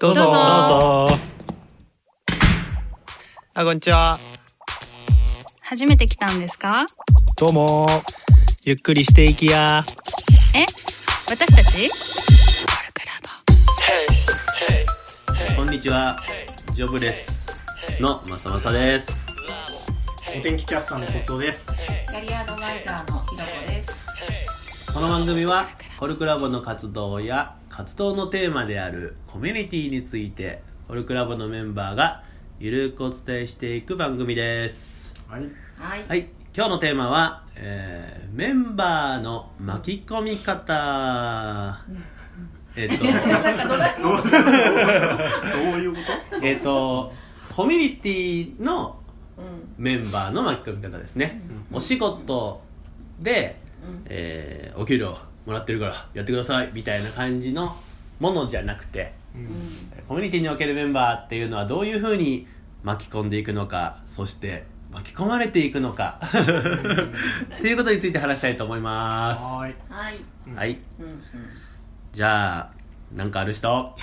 どうぞ。どうぞ。どうぞあこんにちは。初めて来たんですか？どうも。ゆっくりしていきや。え？私たち？こんにちは、ジョブレスのまさまさです。お天気キャスターのコツオです。キャリアアドバイザーのひろこです。この番組はコルクラボの活動や活動のテーマであるコミュニティについてコルクラボのメンバーがゆるくお伝えしていく番組です。はい。はい。はい、今日のテーマは、えーメンバーの巻き込み方。えっ と、どういうこと？えっと、コミュニティのうん。メンバーの巻き込み方ですね、お仕事で、うんえーお給料もらってるからやってくださいみたいな感じのものじゃなくてうん。コミュニティにおけるメンバーっていうのはどういうふうに巻き込んでいくのかそして巻き込まれていくのかっていうことについて話したいと思いまはーい。はい。すはいうんうん。じゃあなんかある人？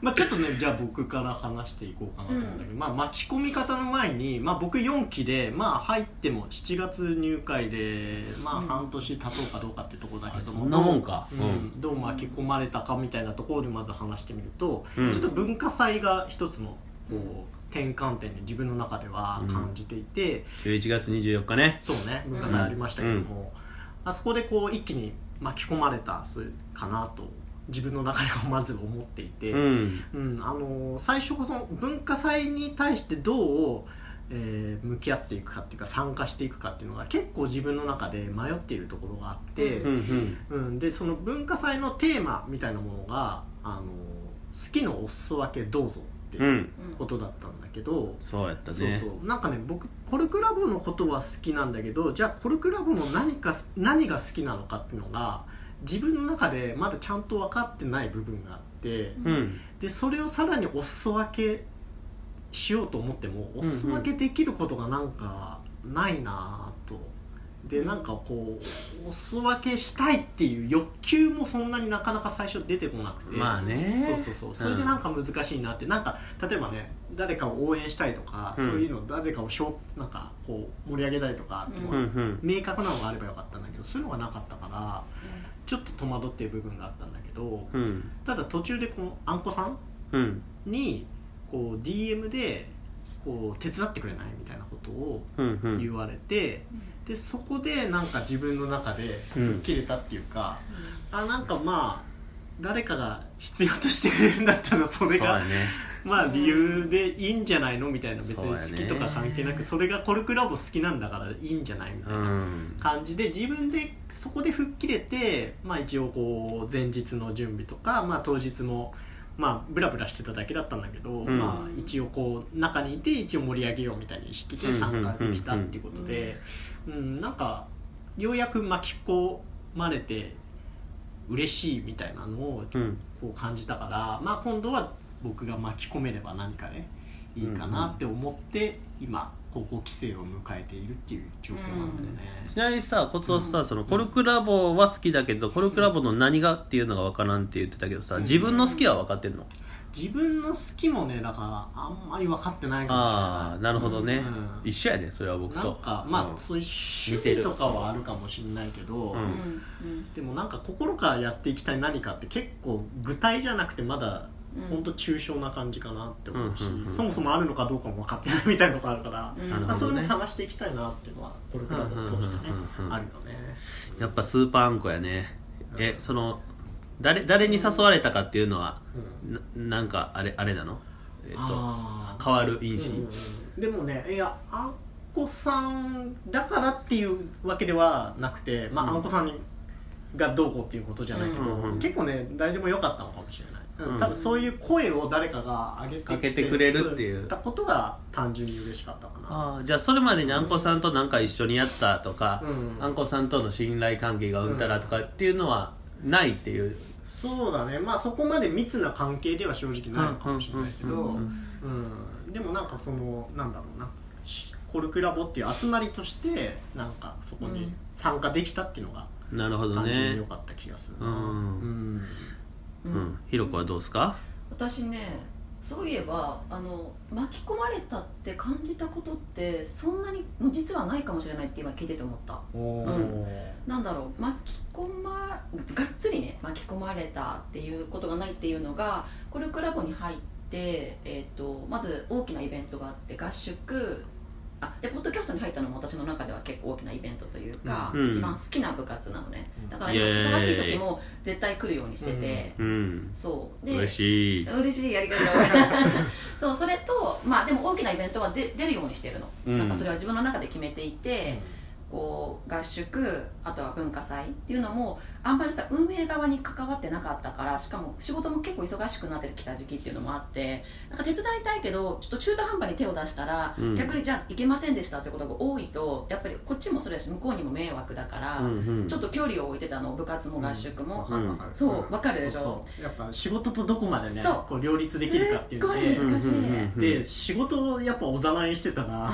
まあちょっとね、じゃあ僕から話していこうかなと思うんだけど、まあ巻き込み方の前に、まあ僕4期で、まあ入っても7月入会で、まあ半年経とうかどうかっていうところだけども、そんなもんか。ううん。ん、どう巻き込まれたかみたいなところでまず話してみると、うん。ちょっと文化祭が一つのこう転換点で自分の中では感じていて、11月24日ね。そうね文化祭ありましたけども、あそこでこう一気に巻き込まれたそういうかなと自分の中ではまず思っていて、うん。うんあのー最初こそ文化祭に対してどう、えー向き合っていくかっていうか参加していくかっていうのが結構自分の中で迷っているところがあって、うんうんうん、でその文化祭のテーマみたいなものが「あのー好きのお裾分けどうぞ」ってういうん。ことだったんだけど、そうやったそうねそう。なんかね僕コルクラボのことは好きなんだけどじゃあコルクラボの何か何が好きなのかっていうのが自分の中でまだちゃんと分かってない部分があってうん。でそれをさらにお裾分けしようと思ってもお裾分けできることがなんかないなぁと。でなんかこうお裾分けしたいっていう欲求もそんなになかなか最初出てこなくて。まあね。そうそうそう。それでなんか難しいなって、なんか例えばね誰かを応援したいとか、うん。そういうの誰かをしょうなんかこう盛り上げたいとかっていうの明確なのがあればよかったんだけどそういうのがなかったからちょっと戸惑っている部分があったんだけど、うん。ただ途中でこのあんこさんうん。にこう DM でこう手伝ってくれないみたいなことをうんうん。言われて、でそこでなんか自分の中でうん。切れたっていうか、あなんかまあ誰かが必要としてくれるんだったらそれがねまあ理由でいいんじゃないのみたいな別に好きとか関係なくそれがコルクラボ好きなんだからいいんじゃないみたういな。ん。感じで自分でそこで吹っ切れてまあ一応こう前日の準備とかまあ当日もまあブラブラしてただけだったんだけど、うん。まあ一応こう中にいて一応盛り上げようみたいな意識で参加できたっていうことで、うん、なんかようやく巻き込まれて嬉しいみたいなのをうん。こう感じたから、まあ、今度は僕が巻き込めれば何かねいいかなって思って、今高校規制を迎えているっていう状況なんでね、ちなみにさコツをさ、そのコルクラボは好きだけどコルクラボの何がっていうのが分からんって言ってたけどさ自分の好きは分かってんの、自分の好きもねだからあんまり分かってないかもしれない。ああなるほどね、うん。一緒やねそれは僕と。なんかまあ、うん。そういう趣味とかはあるかもしれないけど、うんうんうんでもなんか心からやっていきたい何かって結構具体じゃなくてまだうん本当抽象な感じかなって思うし、うんうんうんそもそもあるのかどうかも分かってないみたいなとこあるから、うん。まあ、それも探していきたいなっていうのはこれからと通してね。うんうんうんうんあるよねやっぱスーパーあんこやね。えその誰誰に誘われたかっていうのは、ななんかあれあれなの？えっ、と変わる因子、うんうんうん。でもねいやあんこさんだからっていうわけではなくてまあ、うん。あんこさんにがどうこうっていうことじゃないけど、うんうん。結構ね誰でも良かったのかもしれない、うん。うんただそういう声を誰かが上げてかけてくれるっていう。たことが単純に嬉しかったかな。ああじゃあそれまでにあんこさんとなんか一緒にやったとか、うん。あんこさんとの信頼関係がうんたらとかっていうのはないっていう、そうだね。まあそこまで密な関係では正直ないのかもしれないけどうんうんうんうん。でもなんかそのなんだろうな。しコルクラボっていう集まりとしてなんかそこに参加できたっていうのがなるほど単純にね良かった気がするな。うん。うんうん、ひろこはどうですか？私ねそういえばあの巻き込まれたって感じたことってそんなに実はないかもしれないって今聞いてて思った。おー。なんだろう巻き込まがっつりね巻き込まれたっていうことがないっていうのがコルクラボに入って、えー、とまず大きなイベントがあって合宿あでポッドキャストに入ったのも私の中では結構大きなイベントというか、うん。一番好きな部活なのね。だから忙しい時も絶対来るようにしてて、うん。そう。で嬉しい。嬉しいありがとうそうそれとまあでも大きなイベントは出出るようにしてるの、うん。なんかそれは自分の中で決めていて、こう合宿あとは文化祭っていうのもあんまりさ運営側に関わってなかったからしかも仕事も結構忙しくなってきた時期っていうのもあってなんか手伝いたいけどちょっと中途半端に手を出したら、うん。逆にじゃあいけませんでしたってことが多いとやっぱりこっちもそれだし向こうにも迷惑だから、うんうんちょっと距離を置いてたの部活も合宿も、うんあそう分かるでしょ？そうそうやっぱ仕事とどこまでねそう。こう両立できるかっていうのすっでごい難しい。うんうんうんうん。で仕事をやっぱおざなりにしてたら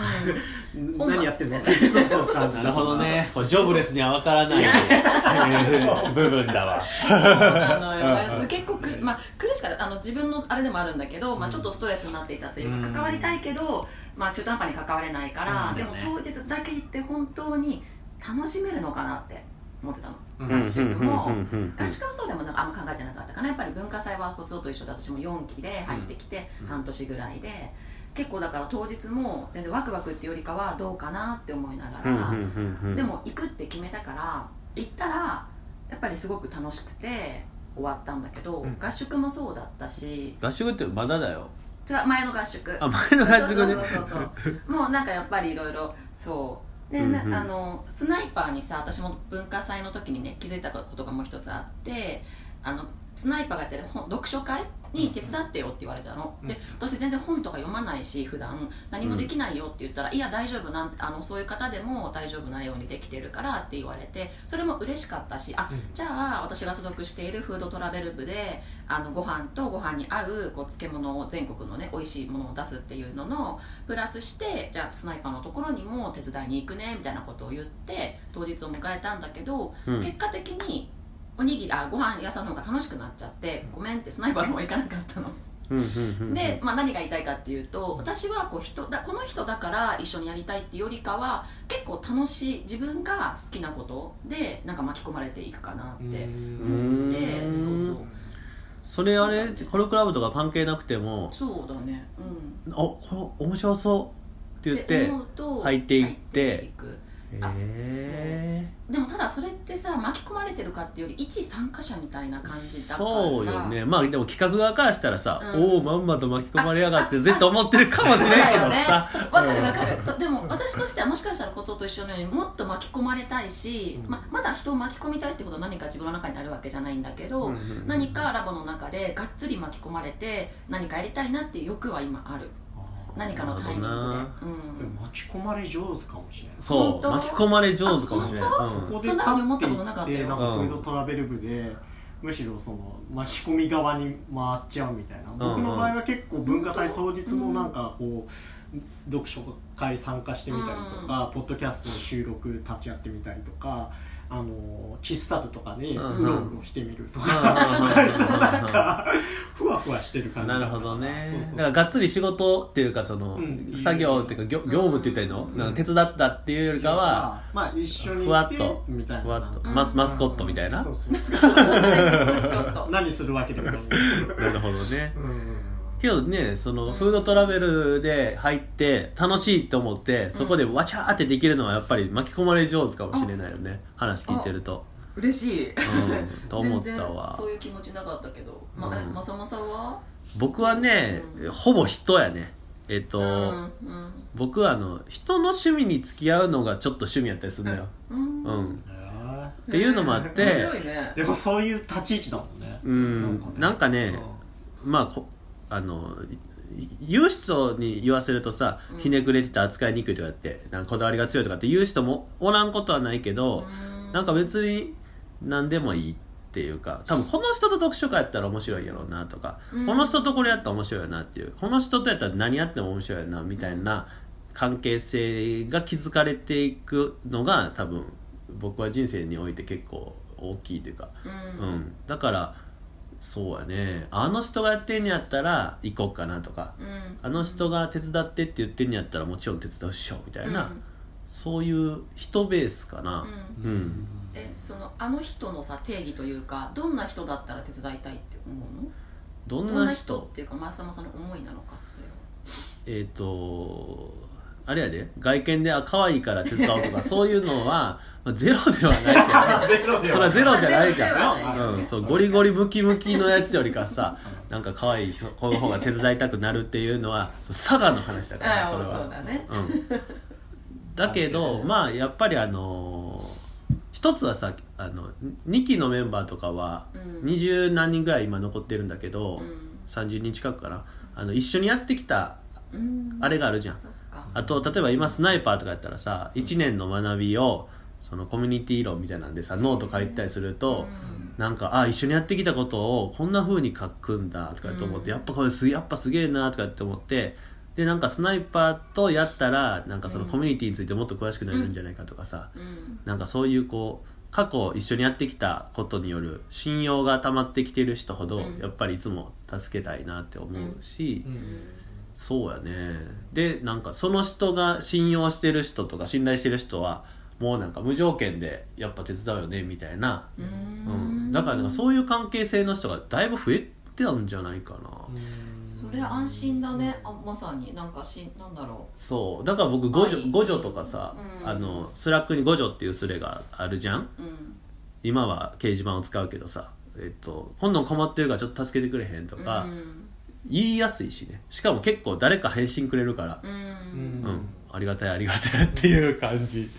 本 何やってんの？末ってそうそう感じなるほどね。こうジョブレスには分からない えー部分だわ。あのよ。結構くる、まあ、苦しかった。あの自分のあれでもあるんだけど、まあ、ちょっとストレスになっていたというか、うん。関わりたいけど、まあ、中途半端に関われないから、でも当日だけ行って本当に楽しめるのかなって思ってたの、うん。合宿も、合宿はそうでもあんま考えてなかったかな。やっぱり文化祭はコツと一緒で私も4期で入ってきて、うん。半年ぐらいで結構だから当日も全然ワクワクっていうよりかはどうかなって思いながら、でも行くって決めたから行ったらやっぱりすごく楽しくて終わったんだけど、うん。合宿もそうだったし。合宿ってまだだよ。違う前の合宿。あ前の合宿ね。そうそうそうそうもうなんかやっぱりいろいろそう。で、なうんうん。あのスナイパーにさ私も文化祭の時にね気づいたことがもう一つあってあのスナイパーがやってる本読書会に手伝ってよって言われたの、うん。で私全然本とか読まないし普段何もできないよって言ったら、いや大丈夫なんあのそういう方でも大丈夫なようにできてるからって言われてそれも嬉しかったしあ、うん。じゃあ私が所属しているフードトラベル部であのご飯とご飯に合うこう漬物を全国のね美味しいものを出すっていうののプラスしてじゃあスナイパーのところにも手伝いに行くねみたいなことを言って当日を迎えたんだけど、うん。結果的におにぎりあご飯屋さんの方が楽しくなっちゃってごめんってスナイパーの方行かなかったの。で、まあ、何が言いたいかっていうと私はこう人だこの人だから一緒にやりたいっていうよりかは結構楽しい自分が好きなことでなんか巻き込まれていくかなって思ってうんそう。そうそれあれコルクラブとか関係なくてもそうだね。うん。あこれ面白そうって言って入っていってあへでもただそれってさ巻き込まれてるかっていうより一参加者みたいなえ感じだから。そうよね。まあでも企画側からしたらさ、うん。おおまんまと巻き込まれやがって絶対思ってるかもしれんけどさ。わかるわかうん。る、そうでも私としてはもしかしたらことと一緒のようにもっと巻き込まれたいし、うん。ままだ人を巻き込みたいってことは何か自分の中にあるわけじゃないんだけど、何かラボの中でがっつり巻き込まれて何かやりたいなっていう欲は今ある何かのタイミングで。うん。巻き込まれ上手かもしれないそう巻き込まれ上手かもしれない、あうんそこでそんなったことなかったよ。行ってなんかフードトラベル部でむしろその巻き込み側に回っちゃうみたいな。僕の場合は結構文化祭当日もなんかこう読書会参加してみたりとかポッドキャストの収録立ち会ってみたりとかあの喫茶部とかにうん。ブログをしてみるとうんか。うん。うん割となんかふわふわしてる感じ。なるほどね。だからがっつり仕事っていうかその、うん。作業っていうか業業務って言ったらいいの、うん。なんか手伝ったっていうよりかは、まあ一緒にふいてわっとみたいな。ふわっと、うん。マスマスコットみたいな、そうそう何するわけでもない。なるほどね。うんけどねそのフードトラベルで入って楽しいと思ってそこでわちゃーってできるのはやっぱり巻き込まれ上手かもしれないよね話聞いてると。嬉しい、うんと思った全然わそういう気持ちなかったけど、まうん。えまさまさは？僕はね、うん。ほぼ人やね。えっと、うんうん。僕はあの人の趣味に付き合うのがちょっと趣味やったりするのよ、うん。うん。へっていうのもあって面白いね。ーでもそういう立ち位置だもんね。うん。なんかね。まあこあのい言う人に言わせるとさ、うん。ひねくれてて扱いにくいとかってなんかこだわりが強いとかって言う人もおらんことはないけど、うん。なんか別に何でもいいっていうか多分この人と読書会やったら面白いやろうなとか、うん。この人とこれやったら面白いよなっていうこの人とやったら何やっても面白いよなみたいな関係性が築かれていくのが多分僕は人生において結構大きいというか、うん。うん、だからそうやね。あの人がやってんやったら行こうかなとか。うん。あの人が手伝ってって言ってんやったらもちろん手伝うっしょみたいな、うん。そういう人ベースかな。うん。うん、えそのあの人のさ定義というかどんな人だったら手伝いたいって思うの？どんなな人人っていうかまさまさの思いなのかそれは。えっ、とあれやで外見であ可愛いから手伝おうとかそういうのは、まあ、ゼロではないけど それはゼロじゃないじゃん、うん、そうゴリゴリムキムキのやつよりかさなんか可愛い人この方が手伝いたくなるっていうのは佐賀の話だからそれは。そうだね。うん、だけどまあやっぱりあのー一つはさあの2期のメンバーとかはうん。二十何人ぐらい今残ってるんだけど、うん。30人近くかな。あの一緒にやってきたうん。あれがあるじゃんか。あと例えば今スナイパーとかやったらさ1年の学びをそのコミュニティ論みたいなんでさノート書いたりすると、なんかあ一緒にやってきたことをこんな風に書くんだとかって思って、うん。やっぱこれすやっぱすげえなとかって思ってでなんかスナイパーとやったらなんかそのコミュニティについてもっと詳しくなれるんじゃないかとかさ、うん。なんかそういうこう過去一緒にやってきたことによる信用が溜まってきてる人ほど、うん。やっぱりいつも助けたいなって思うし、うんそうやね。でなんかその人が信用してる人とか信頼してる人はもうなんか無条件でやっぱ手伝うよねみたいな、ううん。ん。だからなんかそういう関係性の人がだいぶ増えてたんじゃないかな、それ安心だね。あまさに。なんかしなんだろそう。だから僕五愛。女五女とかさ、うん。あのスラックに五女っていうスレがあるじゃん？ううん。今は掲示板を使うけどさえっと、今度困ってるからちょっと助けてくれへんとか、うん言いやすいしね。しかも結構誰か返信くれるから。うん。うん。うん、ありがたいありがたいっていう感じ。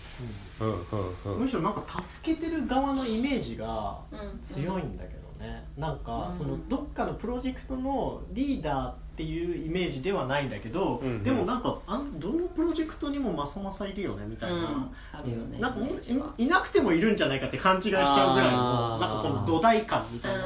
うん。うん。うん。むしろなんか助けてる側のイメージがうん。強いんだけどね、なんかうん。そのどっかのプロジェクトのリーダーっていうイメージではないんだけど、うんうん。でもなんかあんどのプロジェクトにもまさまさいるよねみたいな、うん。あるよねなんかもうイメージは。いいなくてもいるんじゃないかって勘違いしちゃうぐらいのあーなんかこの土台感みたいな、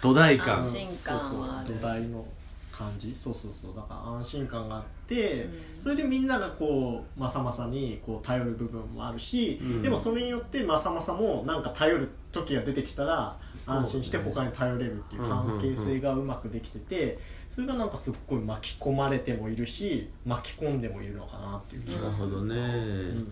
土台感。安心感はある。そうそう土台の感じ？そうそうそう。だから安心感があって、うん。それでみんながこうまさまさにこう頼る部分もあるし、うん。でもそれによってまさまさもなんか頼る時が出てきたら安心して他に頼れるっていう関係性がうまくできててそれがなんかすっごい巻き込まれてもいるし巻き込んでもいるのかなっていう気ながする、るほどね、うんうん。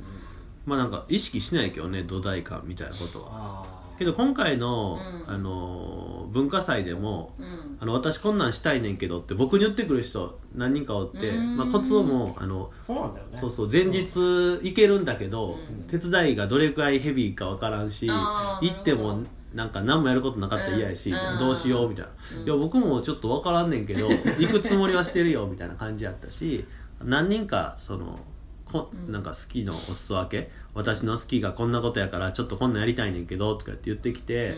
まあなんか意識しないけどね土台感みたいなことはけど今回の、うん。あの文化祭でもうん。あの私こんなんしたいねんけどって僕に言ってくる人何人かおって、うん。まあ、コツをもあのそうなんだよね。そうそう前日行けるんだけど、うん。手伝いがどれくらいヘビーか分からんしあー行ってもなんか何もやることなかったら嫌やし、うんみたいな。どうしようみたいな、うん。いや僕もちょっと分からんねんけど 行くつもりはしてるよみたいな感じやったし何人かそのこうん。なんか好きのお裾分け私の好きがこんなことやからちょっとこんなんやりたいねんけどとかって言ってきて、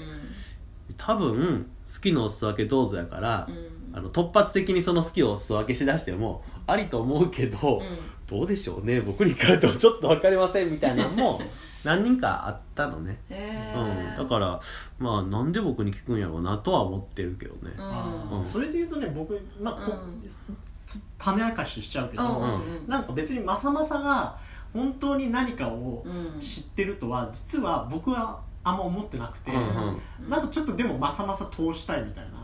多分好きのお裾分けどうぞやから、うん。あの突発的にその好きをお裾分けしだしてもありと思うけど、うん。どうでしょうね僕にからとちょっと分かりませんみたいなのも 何人かあったのね、へうん、えだからまあなんで僕に聞くんやろうなとは思ってるけどね、うん。それで言うとね僕、まあ種明かししちゃうけど、うんうんなんか別にまさまさが本当に何かをうん。知ってるとは実は僕はあんま思ってなくて、うんうん。なんかちょっとでもまさまさ通したいみたいな。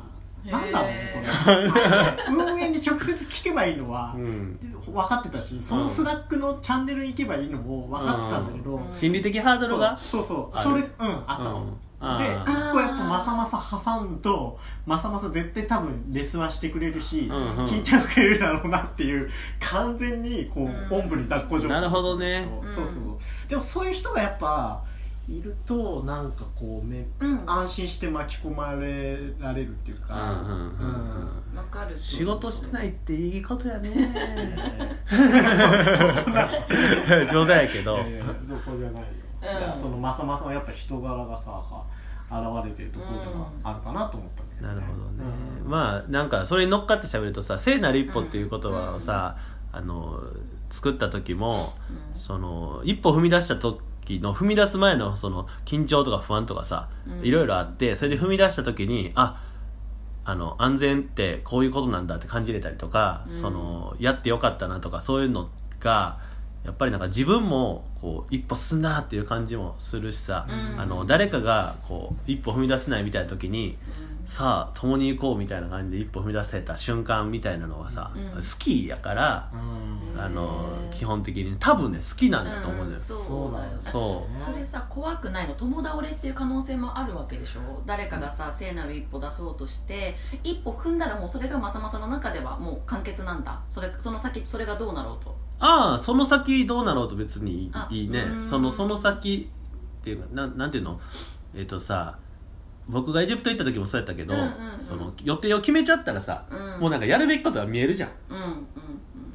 なんだろうねこれ。運営に直接聞けばいいのはうん。分かってたしそのスラックのチャンネルに行けばいいのも分かってたんだけど、うん。心理的ハードルがそうそうあるそうそれうんあったの、うんであー。一個やっぱまさまさ挟むとまさまさ絶対多分レスはしてくれるし、うんうん。聞いてくれるだろうなっていう完全にこう、うん。おんぶに抱っこ状態。なるほどね。そうそうそう。でもそういう人がやっぱいるとなんかこうめ、うん。安心して巻き込まれられるっていうか、うんうんうんうん。わかる。仕事してないっていいことやね。うん 冗談やけど。いやいやどこじゃないよ、うん。そのまさまさのやっぱ人柄がさ現れてるところではあるかなと思ったんだけどなるほどね、うん。まあなんかそれに乗っかって喋るとさ「聖なる一歩」っていう言葉をさ、あの作った時もうん。その一歩踏み出した時の踏み出す前のその緊張とか不安とかさ、うん。いろいろあってそれで踏み出した時にああの安全ってこういうことなんだって感じれたりとか、うん。そのやってよかったなとかそういうのがやっぱりなんか自分もこう一歩進んだっていう感じもするしさ、うん。あの誰かがこう一歩踏み出せないみたいな時にさあ共に行こうみたいな感じで一歩踏み出せた瞬間みたいなのがさ、うん。好きやから、うん。あの基本的に多分ね好きなんだと思うんだよ、んそう。だよね。そう。それさ怖くないの友倒れっていう可能性もあるわけでしょ？誰かがさ聖なる一歩出そうとして一歩踏んだらもうそれがまさまさの中ではもう完結なんだ。それその先それがどうなろうとああその先どうなろうと別にいあいいいね。うん。そのその先っていうかなんなんていうの？えっ、とさ僕がエジプト行った時もそうやったけど、うんうんうん。その予定を決めちゃったらさ、うん。もうなんかやるべきことが見えるじゃん。うんうん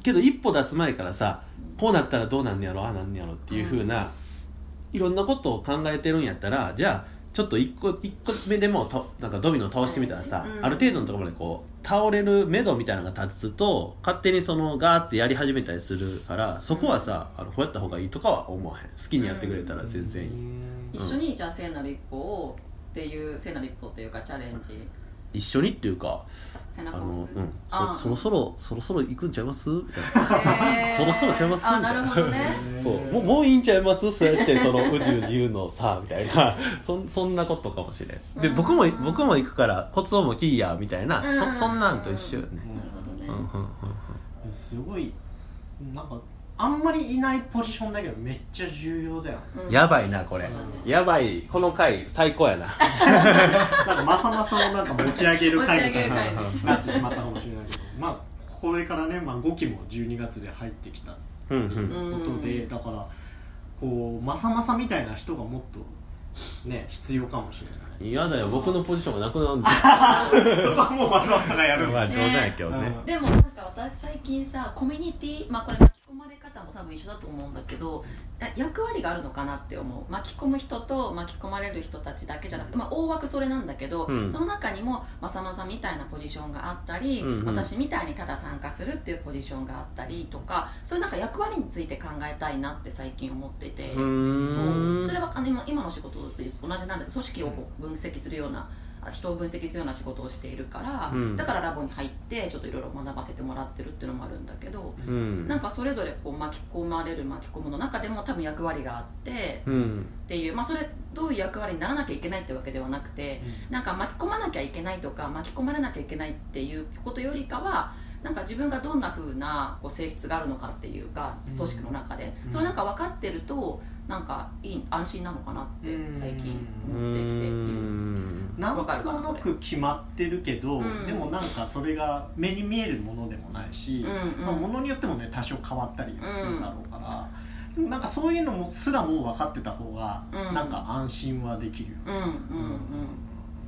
けど一歩出す前からさこうなったらどうなんねやろ？ああなんねやろっていうふうな、いろんなことを考えてるんやったらじゃあちょっと一個一個目でもとなんかドミノ倒してみたらさ、うん。ある程度のところまでこう倒れる目処みたいなのが立つと勝手にそのガーってやり始めたりするからそこはさ、あのこうやった方がいいとかは思わへん。好きにやってくれたら全然いい、一緒にじゃあ聖なる一歩をっていう聖なる一歩っていうかチャレンジ一緒にっていうかあの、背中を押す。うん、あそそろそろそろそろ行くんちゃいます？みたいな。へー。そろそろちゃいます？あなるほどね。そう。もうもういいんちゃいます？そうやってそのうじうじ言うのさみたいな。そんそんなことかもしれん。でうん。僕も僕も行くからコツをもきいやみたいな。うん。そそんなんと一緒よね。なるほどね。うんうんうん。すごいなんかあんまりいないポジションだけどめっちゃ重要だよ。うん。やばいなこれ。ね。やばいこの回最高やな。なんかまさまさをなんか持ち上げる回みたいになってしまったかもしれないけど。まあこれからね、まあ、5期も12月で入ってきたこうんうんうん。とで、だからこうまさまさみたいな人がもっとね必要かもしれない。嫌だよ僕のポジションがなくなるんだ そこはもうまさまさがやる。まあ冗談やけどね。でもなんか私最近さコミュニティまあこれ込まれ方も多分一緒だと思うんだけどえ役割があるのかなって思う。巻き込む人と巻き込まれる人たちだけじゃなくて、まあ、大枠それなんだけど、うん。その中にもまさまさみたいなポジションがあったり、うんうん。私みたいにただ参加するっていうポジションがあったりとかそういうなんか役割について考えたいなって最近思ってて。そう。それはあの今今の仕事で同じなんだけど組織を分析するようなあ人を分析するような仕事をしているから、うん。だからラボに入ってちょっといろいろ学ばせてもらってるっていうのもあるんだけど、うん。なんかそれぞれこう巻き込まれる巻き込むの中でも多分役割があってうん。っていう、まあ、それどういう役割にならなきゃいけないってわけではなくて、なんか巻き込まなきゃいけないとか巻き込まれなきゃいけないっていうことよりかはなんか自分がどんな風なこう性質があるのかっていうか組織の中で、うん。それなんか分かってるとなんかいい安心なのかなって最近思ってきている。うんなんとなく決まってるけど、うん。でもなんかそれが目に見えるものでもないし、まあ、ものによってもね多少変わったりはするだろうから、でもなんかそういうのもすらも分かってた方が、うん。なんか安心はできるよね、うんうんうん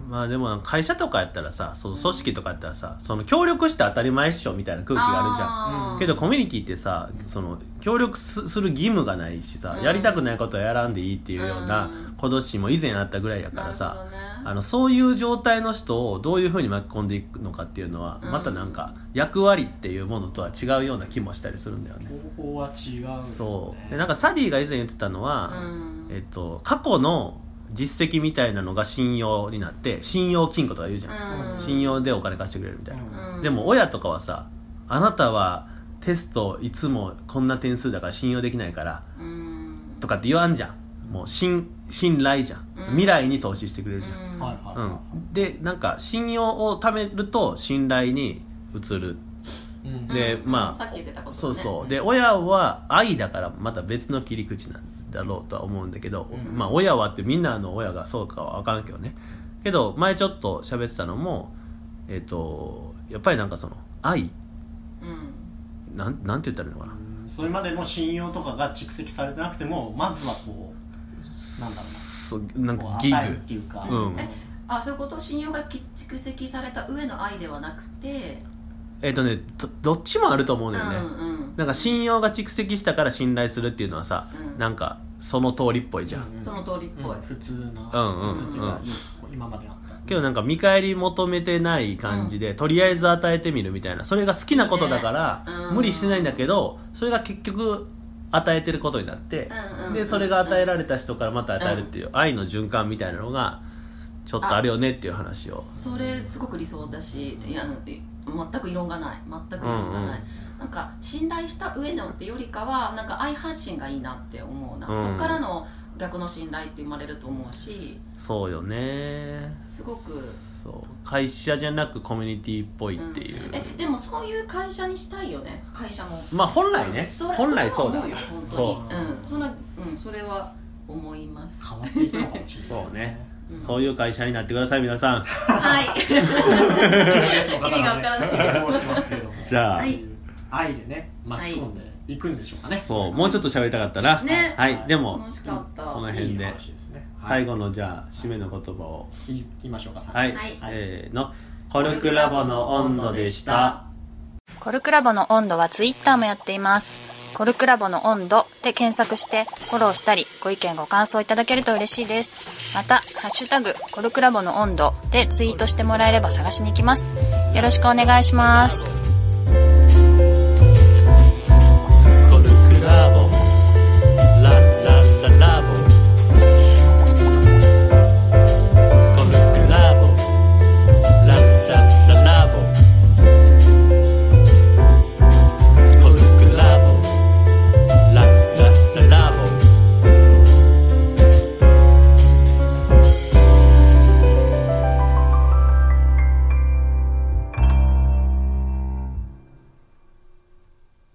まあでも会社とかやったらさその組織とかやったらさその協力して当たり前っしょみたいな空気があるじゃん。けどコミュニティってさその協力すする義務がないしさ、うん。やりたくないことはやらんでいいっていうようなうん。脅しも以前あったぐらいやからさね。あのそういう状態の人をどういうふうに巻き込んでいくのかっていうのはうん。またなんか役割っていうものとは違うような気もしたりするんだよね。方法は違うよね。そう。でなんかサディが以前言ってたのは、うん。えっと、過去の実績みたいなのが信用になって信用金庫とか言うじゃん、うん。信用でお金貸してくれるみたいな、うん。でも親とかはさあなたはテストいつもこんな点数だから信用できないからうん。とかって言わんじゃん。もう信信頼じゃん、うん。未来に投資してくれるじゃん、うん。はいはい。うん。はでなんか信用を貯めると信頼に移る。いうん。でうん。まあさっき言ってたことね。そうそう。で親は愛だからまた別の切り口なんだろうとは思うんだけど、うん。まあ親はってみんなの親がそうかは分からんけどね。けど前ちょっと喋ってたのもえっ、とやっぱりなんかその愛。うん。なんなんて言ったらいいのかな。それまでの信用とかが蓄積されてなくてもまずはこうなんだろうな。そうなんかギグ。っていうか、うん。えあそういうこと信用が蓄積された上の愛ではなくて。えっ、とねどどっちもあると思うのよね、うんうん。なんか信用が蓄積したから信頼するっていうのはさ、うん。なんかその通りっぽいじゃん、その通りっぽい。うん普通な、うんうん普通っていうか今まであった。けどなんか見返り求めてない感じで、とりあえず与えてみるみたいなそれが好きなことだからいいねうん。無理してないんだけどそれが結局与えてることになって、うんうんでそれが与えられた人からまた与えるっていう愛の循環みたいなのがちょっとあるよねっていう話を。それすごく理想だしいやあのい全く異論がない。全く異論がない、なんか信頼した上のってよりかはなんか愛発信がいいなって思うな、うん。そこからの逆の信頼って生まれると思うしそうよね。すごく。そう。会社じゃなくコミュニティっぽいっていう、ん。えでもそういう会社にしたいよね。会社も。まあ本来ね。本来そうだ。そに。う。ん。そんなうんそれは思います。変わっていくのかもしれないそうね。うん。そういう会社になってください皆さん。はい。意意味がわからない。どうしてますけれども。じゃあ、はい愛でね巻き込んでい。くんでしょうかね。そうもうちょっと喋りたかったな、ね。はい。でも楽しかった。この辺でいい話ですね。最後のじゃあ締めの言葉を。い言いましょうか。はい、はい。せーの。コルクラボの温度でした。コルクラボの温度はツイッターもやっています。コルクラボの温度で検索してフォローしたりご意見ご感想いただけると嬉しいです。また、ハッシュタグコルクラボの温度でツイートしてもらえれば探しに行きます。よろしくお願いします。